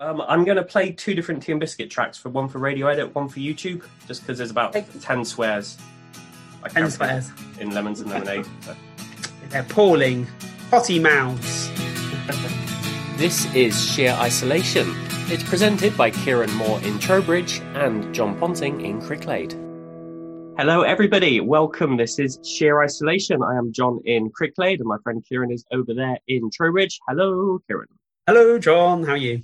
Um, I'm going to play two different Tea and Biscuit tracks, for one for Radio Edit, one for YouTube, just because there's about ten swears. I Ten swears. in lemons and lemonade. so. They're appalling, potty mouths. This is Sheer Isolation. It's presented by Kieran Moore in Trowbridge and John Ponting in Cricklade. Hello, everybody. Welcome. This is Sheer Isolation. I am John in Cricklade, and my friend Kieran is over there in Trowbridge. Hello, Kieran. Hello, John. How are you?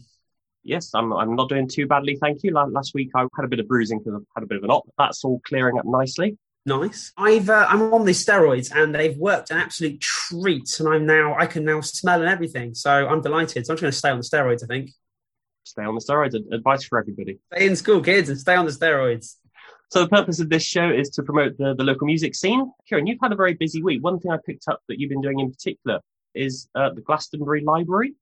Yes, I'm, I'm not doing too badly, thank you. Last week I had a bit of bruising because I've had a bit of an op. That's all clearing up nicely. Nice. I've uh, I'm on these steroids and they've worked an absolute treat, and I'm now I can now smell and everything. So I'm delighted. So I'm just going to stay on the steroids. I think. Stay on the steroids. Advice for everybody. Stay in school, kids, and stay on the steroids. So the purpose of this show is to promote the, the local music scene. Kieran, you've had a very busy week. One thing I picked up that you've been doing in particular is uh, the Glastonbury Library.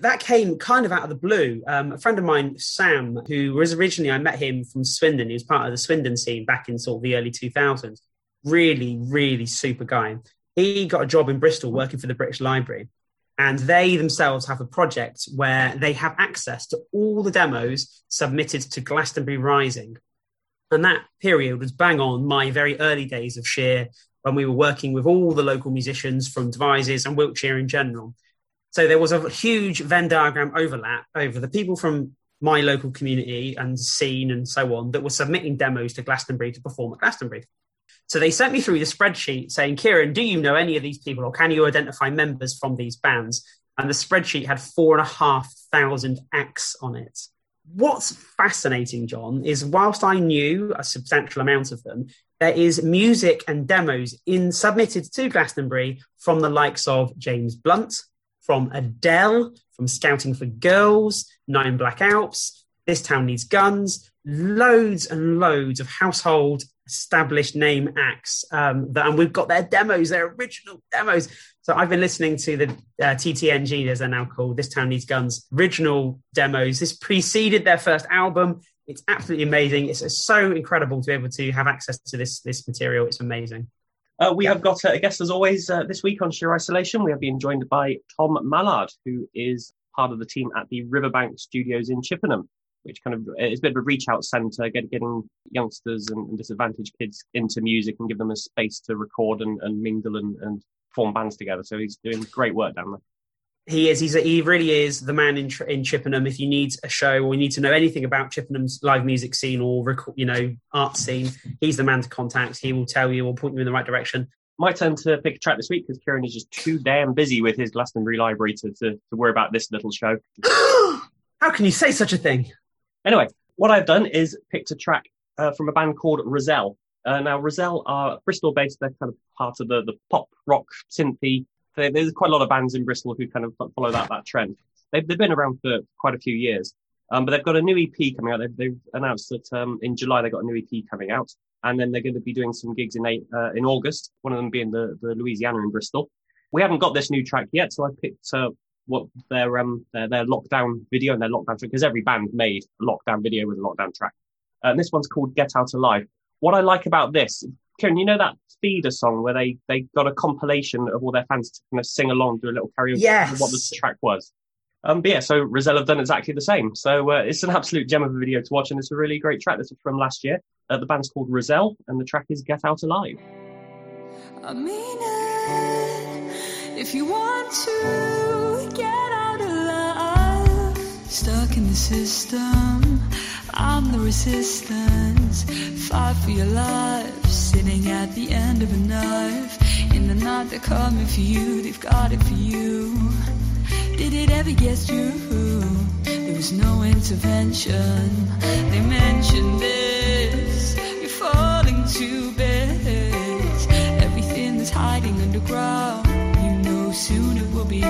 That came kind of out of the blue. Um, a friend of mine, Sam, who was originally I met him from Swindon. He was part of the Swindon scene back in sort of the early 2000s. Really, really super guy. He got a job in Bristol working for the British Library. And they themselves have a project where they have access to all the demos submitted to Glastonbury Rising. And that period was bang on my very early days of Sheer when we were working with all the local musicians from Devizes and Wiltshire in general. So there was a huge Venn diagram overlap over the people from my local community and scene and so on that were submitting demos to Glastonbury to perform at Glastonbury. So they sent me through the spreadsheet saying, Kieran, do you know any of these people or can you identify members from these bands? And the spreadsheet had four and a half thousand acts on it. What's fascinating, John, is whilst I knew a substantial amount of them, there is music and demos in submitted to Glastonbury from the likes of James Blunt, from Adele, from Scouting for Girls, Nine Black Alps, This Town Needs Guns, loads and loads of household established name acts. Um, that, and we've got their demos, their original demos. So I've been listening to the uh, TTNG, as they're now called, This Town Needs Guns, original demos. This preceded their first album. It's absolutely amazing. It's, it's so incredible to be able to have access to this this material. It's amazing. Uh, we have got uh, a guest, as always, uh, this week on Sheer Isolation. We have been joined by Tom Mallard, who is part of the team at the Riverbank Studios in Chippenham, which kind of is a bit of a reach out centre, get, getting youngsters and, and disadvantaged kids into music and give them a space to record and, and mingle and, and form bands together. So he's doing great work down there. He is. He's a, he really is the man in in Chippenham. If you need a show or you need to know anything about Chippenham's live music scene or you know art scene, he's the man to contact. He will tell you or point you in the right direction. My turn to pick a track this week because Kieran is just too damn busy with his Glastonbury library to, to, to worry about this little show. How can you say such a thing? Anyway, what I've done is picked a track uh, from a band called Roselle. Uh, now, Roselle are Bristol based. They're kind of part of the, the pop rock synthy. There- There's quite a lot of bands in Bristol who kind of follow that, that trend. They've, they've been around for quite a few years. Um, but they've got a new EP coming out. They've, they've announced that um, in July they've got a new EP coming out. And then they're going to be doing some gigs in uh, in August, one of them being the, the Louisiana in Bristol. We haven't got this new track yet, so I picked uh, what their um their, their lockdown video and their lockdown track because every band made a lockdown video with a lockdown track. Uh, and this one's called Get Out Alive. What I like about this, Kieran, you know that feeder song where they they got a compilation of all their fans to kind of sing along, do a little karaoke Yes. what the track was. Um, but yeah, so Roselle have done exactly the same. So uh, it's an absolute gem of a video to watch, and it's a really great track. This is from last year. Uh, the band's called Roselle, and the track is Get Out Alive. I mean it. If you want to get out alive, stuck in the system, I'm the resistance. Fight for your life, sitting at the end of a knife. In the night, they're coming for you, they've got it for you. Did it ever get you? There was no intervention. They mentioned this. You're falling to bits. Everything that's hiding underground. You know soon it will be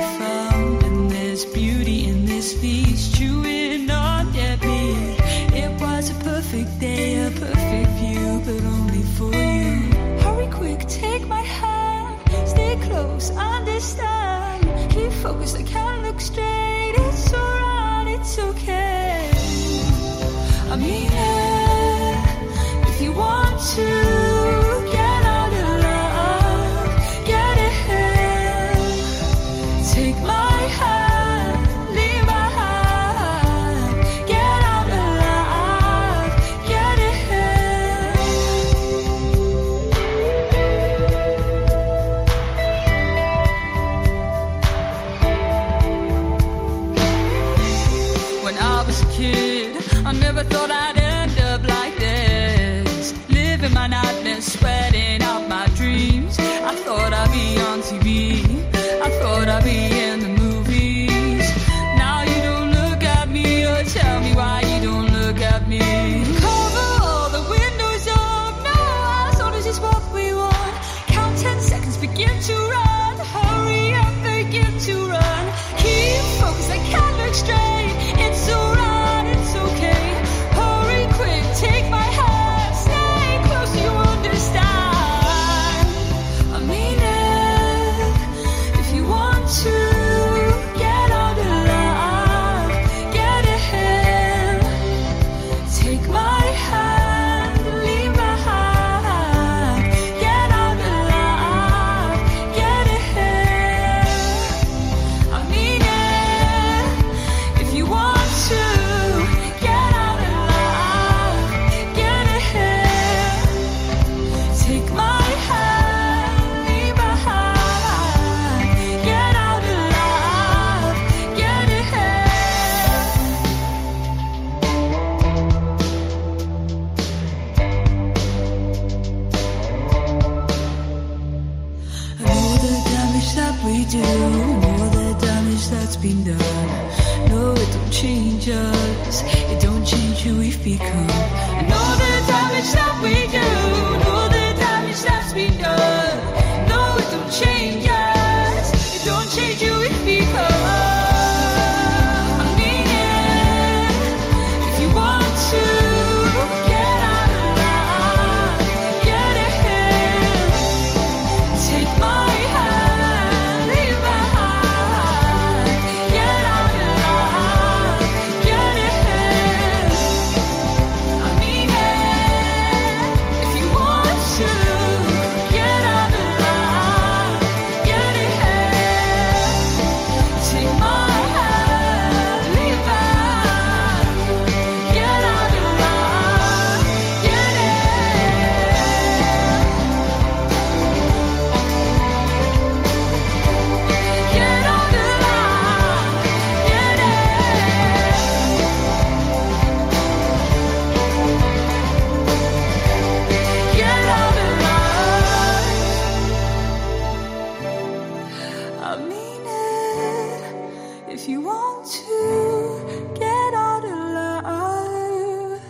If you want to get out alive.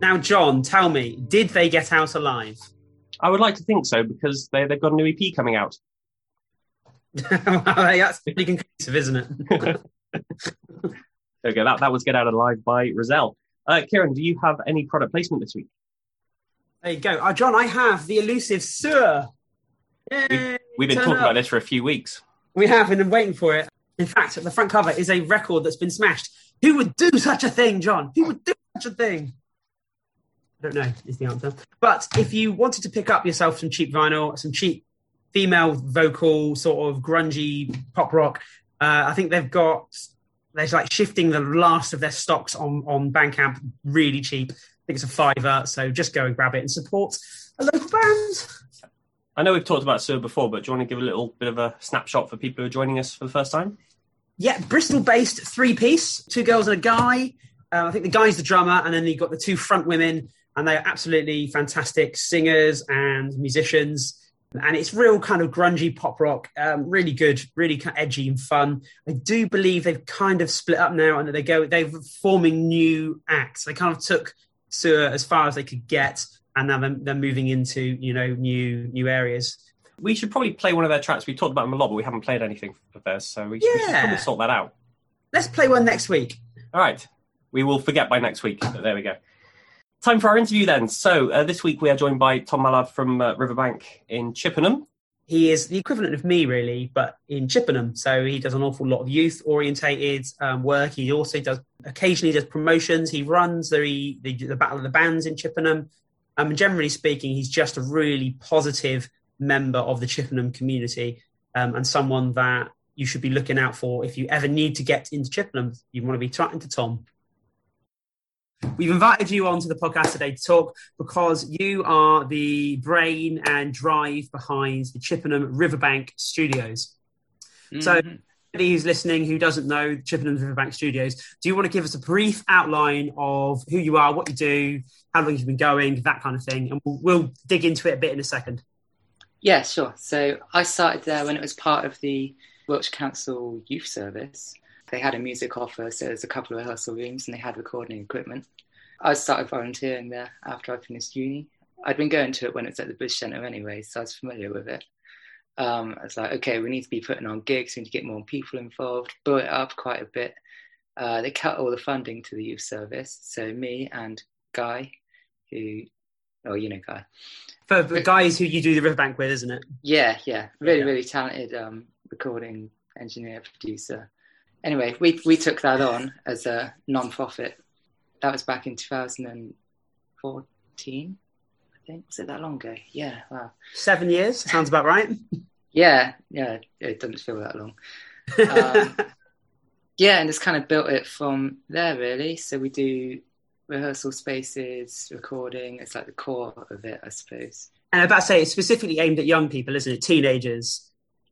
Now, John, tell me, did they get out alive? I would like to think so because they, they've got a new EP coming out. Hey, That's pretty conclusive, isn't it? There we go. That, that was Get Out Alive by Roselle. Uh, Kieran, do you have any product placement this week? There you go. Uh, John, I have the elusive Sur. Yay! We've been talking up. about this for a few weeks. We have and been waiting for it. In fact, the front cover is a record that's been smashed. Who would do such a thing, John? Who would do such a thing? I don't know, is the answer. But if you wanted to pick up yourself some cheap vinyl, some cheap female vocal, sort of grungy pop rock, uh, I think they've got, they're like shifting the last of their stocks on, on Bandcamp really cheap. I think it's a fiver, so just go and grab it and support a local band. I know we've talked about Sir before, but do you want to give a little bit of a snapshot for people who are joining us for the first time? Yeah, Bristol based three piece, two girls and a guy. Uh, I think the guy's the drummer, and then you've got the two front women, and they're absolutely fantastic singers and musicians. And it's real kind of grungy pop rock, um, really good, really kind of edgy and fun. I do believe they've kind of split up now, and that they go they're forming new acts. They kind of took Sur as far as they could get, and now they're, they're moving into you know new new areas. We should probably play one of their tracks. We talked about them a lot, but we haven't played anything of theirs, so we, should- we should probably sort that out. Let's play one next week. All right. We will forget by next week. But there we go. Time for our interview then. So uh, this week we are joined by Tom Mallard from uh, Riverbank in Chippenham. he is the equivalent of me really but in chippenham so he does an awful lot of youth orientated um, work he also does occasionally does promotions he runs the, the, the battle of the bands in chippenham um, generally speaking he's just a really positive member of the chippenham community um, and someone that you should be looking out for. If you ever need to get into chippenham you want to be chatting to tom. We've invited you onto the podcast today to talk because you are the brain and drive behind the Chippenham Riverbank Studios. So, anybody who's listening who doesn't know Chippenham Riverbank Studios, do you want to give us a brief outline of who you are, what you do, how long you've been going, that kind of thing? And we'll, we'll dig into it a bit in a second. Yeah, sure. So I started there when it was part of the Wiltshire Council Youth Service. They had a music offer, so there's a couple of rehearsal rooms and they had recording equipment. I started volunteering there after I finished uni. I'd been going to it when it was at the Bush Centre anyway, so I was familiar with it. Um, I was like, okay, we need to be putting on gigs, we need to get more people involved, build it up quite a bit. Uh, they cut all the funding to the youth service, so me and Guy, who, oh, you know Guy, For the guys who you do the Riverbank with, isn't it? Yeah, yeah, really, Yeah. really talented um, recording engineer, producer. Anyway, we we took that on as a non-profit. That was back in 2014, I think. Was it that long ago? Yeah, wow. Seven years, sounds about right. Yeah, yeah, it doesn't feel that long. Um, yeah, and just kind of built it from there, really. So we do rehearsal spaces, recording. It's like the core of it, I suppose. And I'm about to say it's specifically aimed at young people, isn't it? Teenagers.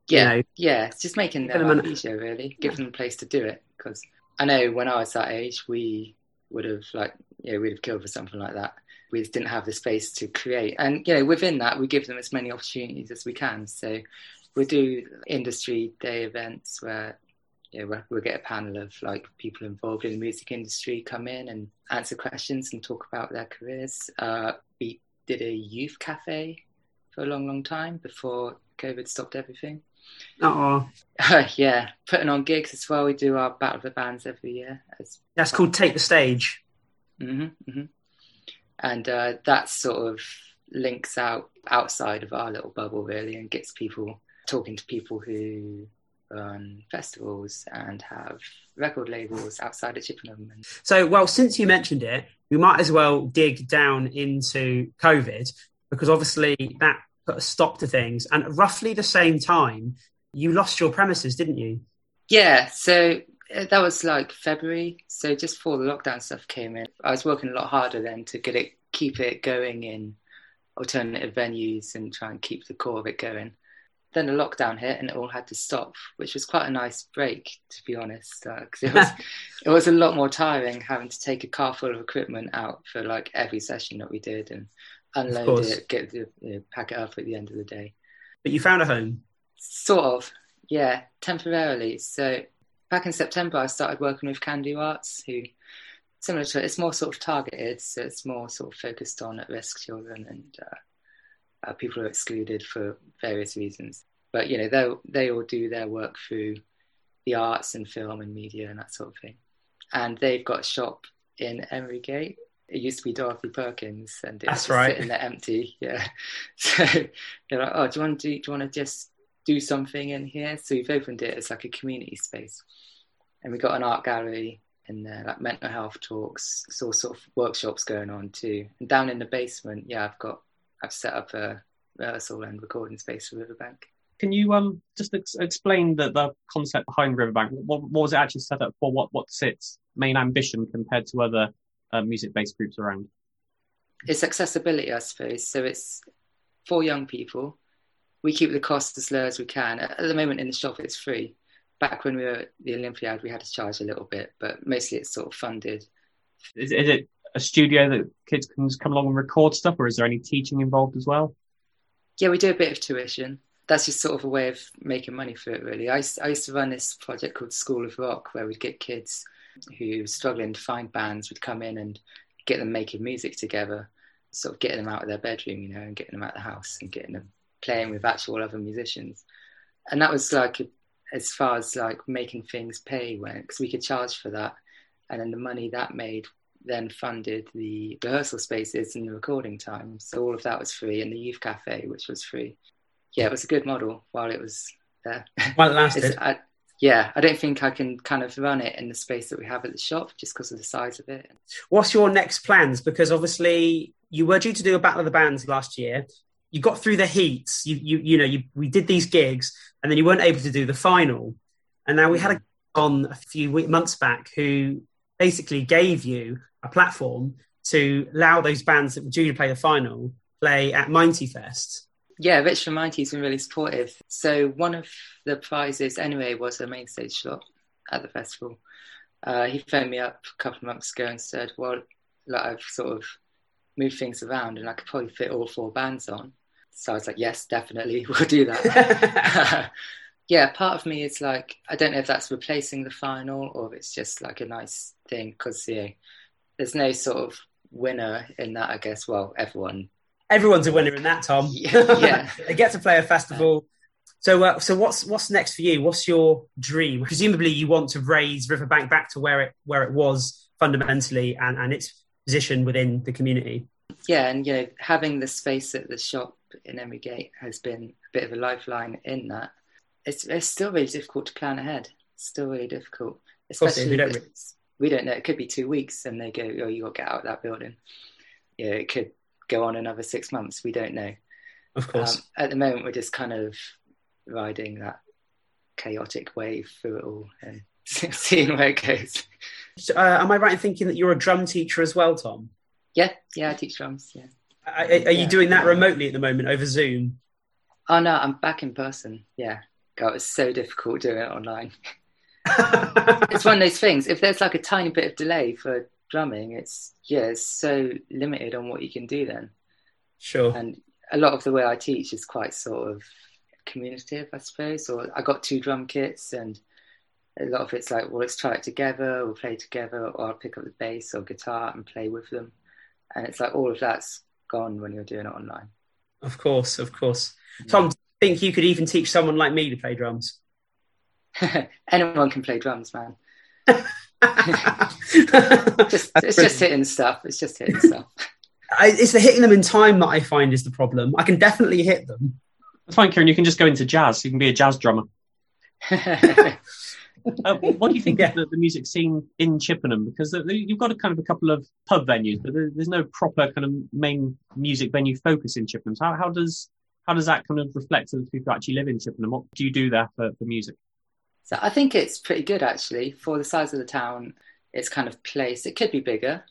you Yeah, know. yeah, it's just making their them life easier, really, give them a place to do it. Because I know when I was that age, we would have like, yeah, we'd have killed for something like that. We didn't have the space to create, and you know, within that, we give them as many opportunities as we can. So we do industry day events where. You know, we'll- get a panel of like people involved in the music industry come in and answer questions and talk about their careers. Uh, we did a youth cafe for a long, long time before COVID stopped everything. Oh, yeah, putting on gigs as well. We do our Battle of the Bands every year. As, that's called Take the Stage. hmm hmm And uh, that sort of links out outside of our little bubble, really, and gets people talking to people who run festivals and have record labels outside of Chippenham. So, well, since you mentioned it, we might as well dig down into COVID because obviously that put a stop to things. And at roughly the same time, you lost your premises, didn't you? Yeah, so Uh, that was like February. So just before the lockdown stuff came in, I was working a lot harder then to get it, keep it going in alternative venues and try and keep the core of it going. Then the lockdown hit and it all had to stop, which was quite a nice break, to be honest, uh, because it was it was a lot more tiring having to take a car full of equipment out for like every session that we did and unload it, get the, you know, pack it up at the end of the day. But you found a home. Sort of, yeah, temporarily. So back in September, I started working with Can Do Arts, who similar to it's more sort of targeted, so it's more sort of focused on at-risk children and uh, uh, people who are excluded for various reasons. But you know, they they all do their work through the arts and film and media and that sort of thing. And they've got a shop in Emery Gate. It used to be Dorothy Perkins, and it's right. sitting there empty. Yeah. So they're like, "Oh, do you want to do? Do you want to just do something in here?" So we've opened it as like a community space, and we've got an art gallery in there, like mental health talks. All sort of workshops going on too. And down in the basement, yeah, I've got I've set up a rehearsal and recording space for Riverbank. Can you um just ex- explain the, the concept behind Riverbank? What, what was it actually set up for? What what's its main ambition compared to other uh, music-based groups around? it's accessibility, I suppose. So it's for young people. We keep the cost as low as we can. At the moment in the shop, it's free. Back when we were at the Olympiad, we had to charge a little bit, but mostly it's sort of funded. Is, is it a studio that kids can just come along and record stuff, or is there any teaching involved as well? Yeah, we do a bit of tuition. That's just sort of a way of making money for it, really. I used, I used to run this project called School of Rock, where we'd get kids who were struggling to find bands, would come in and get them making music together, sort of getting them out of their bedroom, you know, and getting them out of the house and getting them playing with actual other musicians. And that was like as far as like making things pay went, because we could charge for that, and then the money that made then funded the rehearsal spaces and the recording time. So all of that was free, and the youth cafe, which was free. Yeah, it was a good model while it was there. While it lasted. I, yeah, I don't think I can kind of run it in the space that we have at the shop just because of the size of it. What's your next plans? Because obviously you were due to do a battle of the bands last year. You got through the heats. You you you know you we did these gigs, and then you weren't able to do the final. And now we had a on a few week, months back who basically gave you a platform to allow those bands that were due to play the final play at Minety Fest. Yeah, Rich from Mighty's been really supportive. So one of the prizes anyway was a main stage slot at the festival. Uh, he phoned me up a couple of months ago and said, "Well, like I've sort of moved things around and I could probably fit all four bands on." So I was like, "Yes, definitely, we'll do that." yeah, part of me is like, I don't know if that's replacing the final or if it's just like a nice thing because yeah, there's no sort of winner in that. I guess. Well, everyone Everyone's a winner in that, Tom. Yeah, yeah. they get to play a festival. So, uh, so what's what's next for you? What's your dream? Presumably, you want to raise Riverbank back to where it where it was fundamentally and and its position within the community. Yeah, and you know, having the space at the shop in Emery Gate has been a bit of a lifeline in that. It's it's still really difficult to plan ahead. It's still really difficult, especially we don't we don't know. It could be two weeks, and they go, "Oh, you got to get out of that building." Yeah, it could go on another six months. We don't know. Of course. Um, at the moment, we're just kind of riding that chaotic wave through it all and seeing where it goes. So, uh, am I right in thinking that you're a drum teacher as well, Tom? Yeah, yeah, I teach drums. Yeah. Are, are you doing that remotely at the moment over Zoom? Oh no, I'm back in person. Yeah. God, it's so difficult doing it online. It's one of those things. If there's like a tiny bit of delay for drumming, it's yeah, it's so limited on what you can do then. sure. And a lot of the way I teach is quite sort of communicative, I suppose. Or I got two drum kits, and a lot of it's like, well, let's try it together, we'll play together, or I'll pick up the bass or guitar and play with them. And it's like all of that's gone when you're doing it online. Of course, of course. Tom, do you think you could even teach someone like me to play drums? Anyone can play drums, man. Just, it's just hitting stuff. It's just hitting stuff. I, it's the hitting them in time that I find is the problem. I can definitely hit them. That's fine, Kieran. You can just go into jazz. You can be a jazz drummer. Uh, what do you think Yeah. of the, the music scene in Chippenham? Because the, the- you've got a kind of a couple of pub venues, but there, there's no proper kind of main music venue focus in Chippenham. So how, how does how does that kind of reflect to the people who actually live in Chippenham? What do you do there for, for music? So I think it's pretty good actually for the size of the town. It's kind of placed. It could be bigger.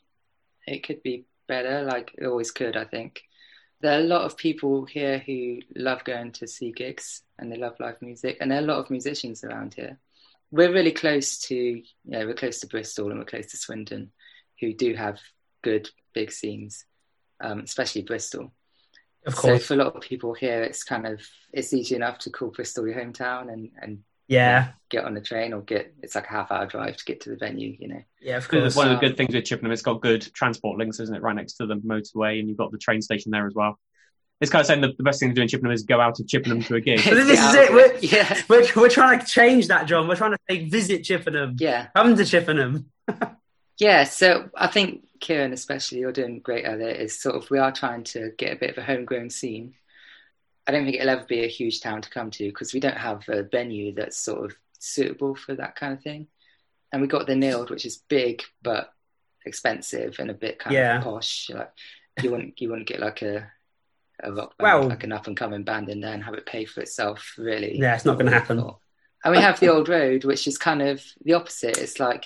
It could be better. Like it always could. I think there are a lot of people here who love going to see gigs and they love live music, and there are a lot of musicians around here. We're really close to, you know, we're close to Bristol and we're close to Swindon, who do have good big scenes, um, especially Bristol. Of course. So course. for a lot of people here, it's kind of it's easy enough to call Bristol your hometown and and yeah. get on the train or get it's like a half hour drive to get to the venue you know Yeah, of course. One of the good things with Chippenham, it's got good transport links, isn't it? Right next to the motorway, and you've got the train station there as well. It's kind of saying the, the best thing to do in Chippenham is go out of Chippenham to a gig. This Get is it. We're, yeah we're, we're trying to change that, John. We're trying to say visit Chippenham. yeah Come to Chippenham. yeah so i think kieran especially you're doing great at it is sort of we are trying to get a bit of a homegrown scene i don't think it'll ever be a huge town to come to because we don't have a venue that's sort of suitable for that kind of thing and we got the Neeld which is big but expensive and a bit kind Yeah. of posh like you wouldn't you wouldn't get like a a rock band, Well- like an up and coming band in there and have it pay for itself really Yeah, it's not going to happen. And we have the old road, which is kind of the opposite. It's like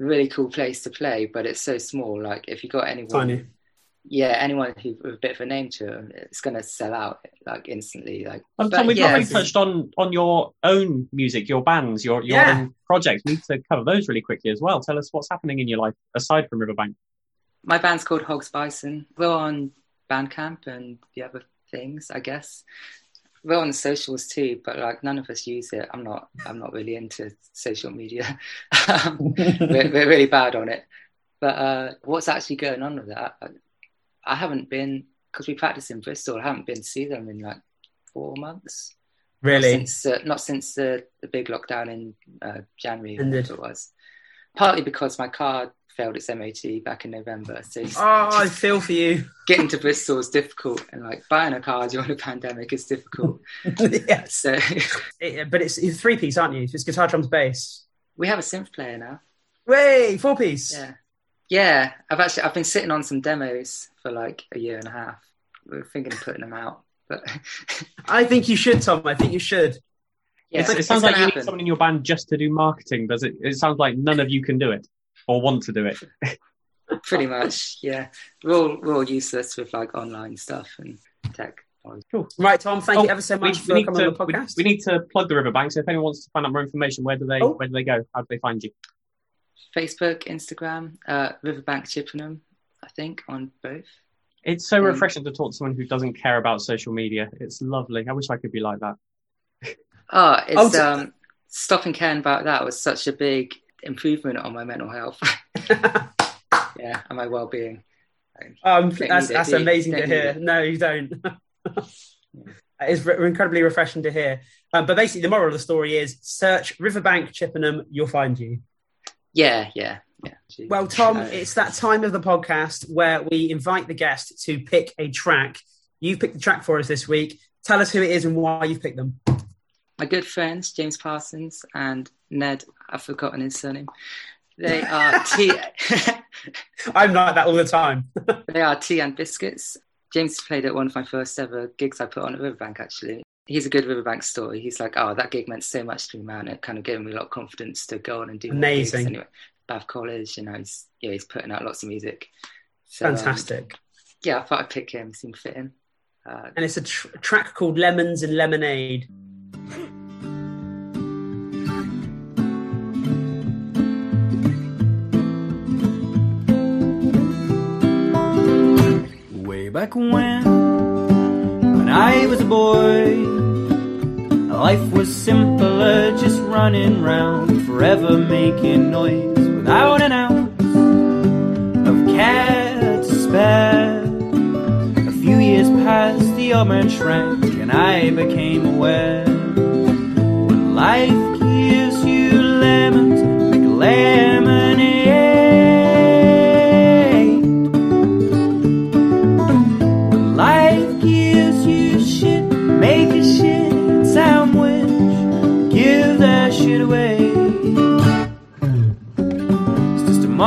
a really cool place to play, but it's so small. Like if you got anyone, Tiny. yeah, anyone who with a bit of a name to them, it's going to sell out like instantly. Like, but Tom, we've yeah, not really touched on on your own music, your bands, your your Yeah. own projects. We need to cover those really quickly as well. Tell us what's happening in your life aside from Riverbank. My band's called Hogs Bison. We're on Bandcamp and the other things, I guess. We're on the socials too, but like none of us use it. I'm not. I'm not really into social media. Um, we're, we're really bad on it. But uh, what's actually going on with that? I, haven't been because we practice in Bristol. I haven't been to see them in like four months. Not Really? since uh, not since the, the big lockdown in uh, January, it was. Partly because my car failed its MOT back in November, so just- Oh, ah, I feel for you. getting to Bristol is difficult, and like buying a car during a pandemic is difficult. yes. so It- but it's, it's three piece, aren't you? It's guitar, drums, bass. we have a synth player now. Way, four piece. Yeah, yeah. I've actually I've been sitting on some demos for like a year and a half. We're thinking of putting them out, but I think you should, Tom. I think you should. yeah, It's- it sounds like you need someone in your band just to do marketing. Does it? It sounds like none of you can do it or want to do it. Pretty much, yeah. We're all we're all useless with like online stuff and tech. Cool. Right, Tom. Thank Oh, you ever so much for need coming to, on the we- podcast. We, need to plug the riverbank. So if anyone wants to find out more information, where do they Oh. where do they go? How do they find you? Facebook, Instagram, uh, Riverbank Chippenham, I think, on both. It's so Um, refreshing to talk to someone who doesn't care about social media. It's lovely. I wish I could be like that. Oh, it's Oh, t- um, stopping caring about that was such a big improvement on my mental health. yeah, and my well-being. um, that's that's amazing to hear. No, you don't. It's re- incredibly refreshing to hear. Um, but basically, the moral of the story is: search Riverbank Chippenham, you'll find you. Yeah, yeah, yeah. Well, Tom, it's that time of the podcast where we invite the guest to pick a track. You've picked the track for us this week. Tell us who it is and why you've picked them. my good friends James Parsons and Ned. I've forgotten his surname. They are tea. I'm like that all the time. they are tea and biscuits. James played at one of my first ever gigs I put on at Riverbank. Actually, he's a good Riverbank story. He's like, oh, that gig meant so much to me, man. It kind of gave me a lot of confidence to go on and do. Amazing. Anyway, Bath College, you know, he's yeah, he's putting out lots of music. So, um, Fantastic. yeah, I thought I'd pick him. Seemed fitting. Uh, and it's a tr- track called Lemons and Lemonade. Back when, when I was a boy, life was simpler, just running round, forever making noise without an ounce of care to spare. A few years passed, the urban shrank, and I became aware. When life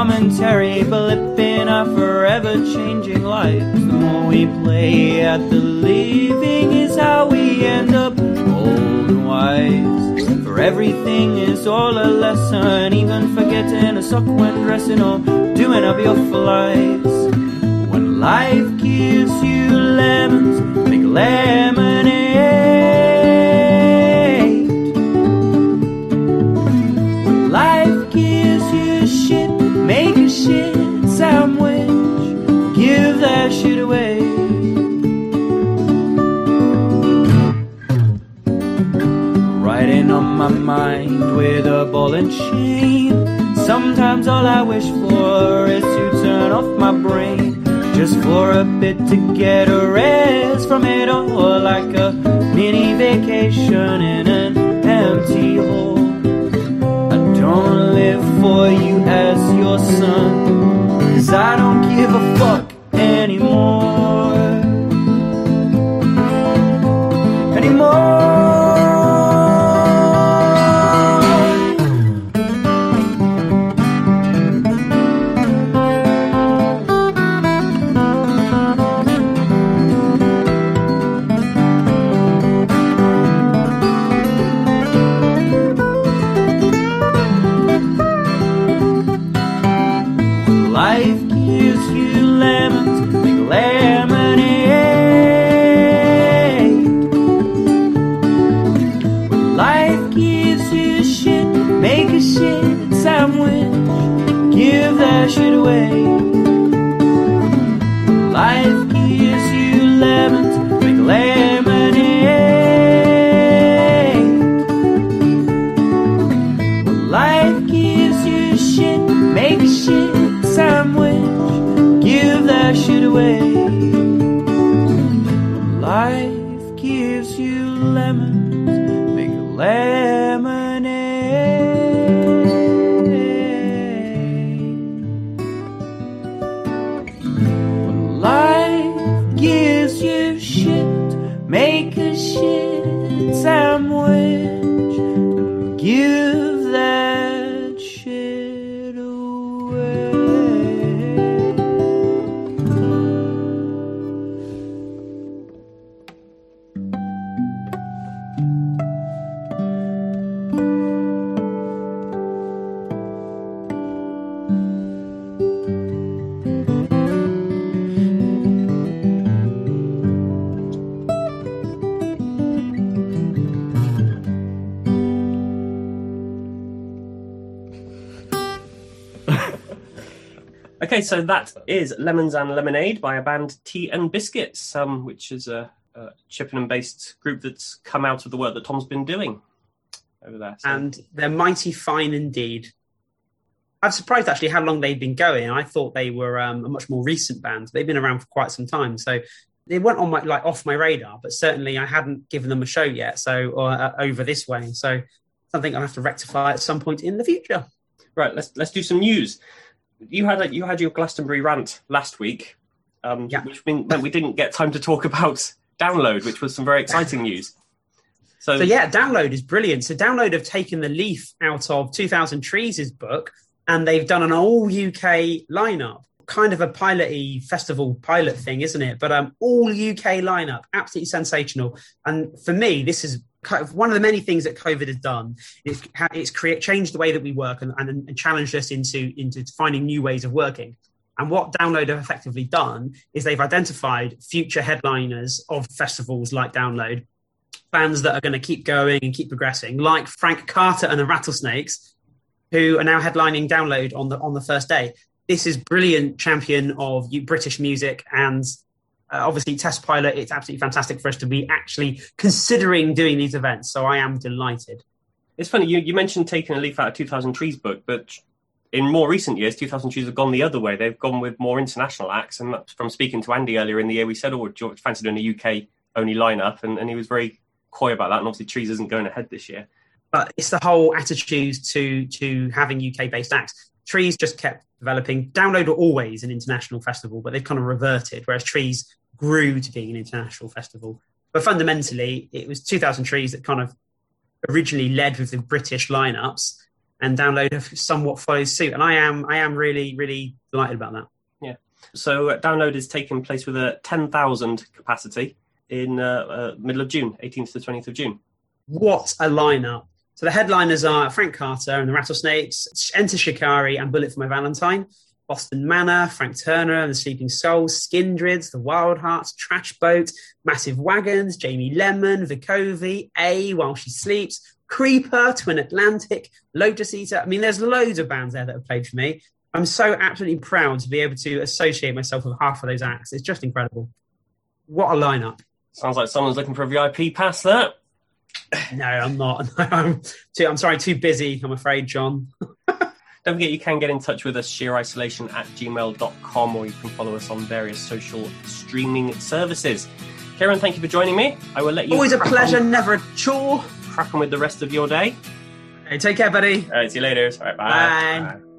It's just a momentary blip in our forever changing lives. The more we play at the living is how we end up old and wise. For everything is all a lesson, even forgetting a sock when dressing or doing up your flights. When life gives you lemons, make lemonade. My mind with a ball and chain. Sometimes all I wish for is to turn off my brain. Just for a bit to get a rest from it all, like a mini vacation in an empty hole. I don't live for you as your son, cause I don't give a fuck anymore. Anymore. Okay, so that is Lemons and Lemonade by a band Tea and Biscuits, um, which is a, a Chippenham-based group that's come out of the work that Tom's been doing over there. So- and they're mighty fine indeed. I'm surprised actually how long they've been going. I thought they were um, a much more recent band. They've been around for quite some time, so they weren't on my like off my radar. But certainly, I hadn't given them a show yet. So or uh, over this way, so something I'll have to rectify at some point in the future. Right, let's let's do some news. You had a, you had your Glastonbury rant last week, um, Yeah. which mean, meant we didn't get time to talk about download, which was some very exciting news. So, So yeah, Download is brilliant. So Download have taken the leaf out of 2000 Trees' book and they've done an all UK lineup. Kind of a piloty festival pilot thing, isn't it? But um, all UK lineup, absolutely sensational. And for me, this is one of the many things that COVID has done. It's, it's create changed the way that we work and, and, and challenged us into into finding new ways of working. And what Download have effectively done is they've identified future headliners of festivals like Download bands that are going to keep going and keep progressing, like Frank Carter and the Rattlesnakes, who are now headlining Download on the on the first day. This is brilliant champion of British music and uh, obviously test pilot. It's absolutely fantastic for us to be actually considering doing these events. So I am delighted. it's funny you, you mentioned taking a leaf out of 2000 Trees book, but in more recent years, 2000 Trees have gone the other way. They've gone with more international acts. And from speaking to Andy earlier in the year, we said, "Oh, do you fancy doing a UK only lineup?" And, and he was very coy about that. And obviously, Trees isn't going ahead this year. but it's the whole attitude to to having UK based acts. Trees just kept developing. Download were always an international festival, but they've kind of reverted. Whereas Trees grew to being an international festival, but fundamentally, it was 2000 Trees that kind of originally led with the British lineups, and Download have somewhat followed suit. And I am I am really really delighted about that. Yeah. So uh, download is taking place with a 10,000 capacity in uh, uh, middle of June, 18th to 20th of June. What a lineup! So the headliners are Frank Carter and the Rattlesnakes, Enter Shikari and Bullet for My Valentine, Boston Manor, Frank Turner and the Sleeping Souls, Skindreds, the Wild Hearts, Trash Boat, Massive Wagons, Jamie Lenman, Vukovi, A While She Sleeps, Creeper, Twin Atlantic, Lotus Eater. I mean, there's loads of bands there that have played for me. I'm so absolutely proud to be able to associate myself with half of those acts. It's just incredible. What a lineup. Sounds like someone's looking for a VIP pass there. No, I'm not. I'm, too, I'm sorry, too busy, I'm afraid, John. Don't forget you can get in touch with us, sheerisolation at gmail.com, or you can follow us on various social streaming services. Kieran, thank you for joining me. I will let you Always a pleasure, On, never a chore. crack on with the rest of your day. Hey, take care, buddy. All right, see you later. All right, bye. Bye.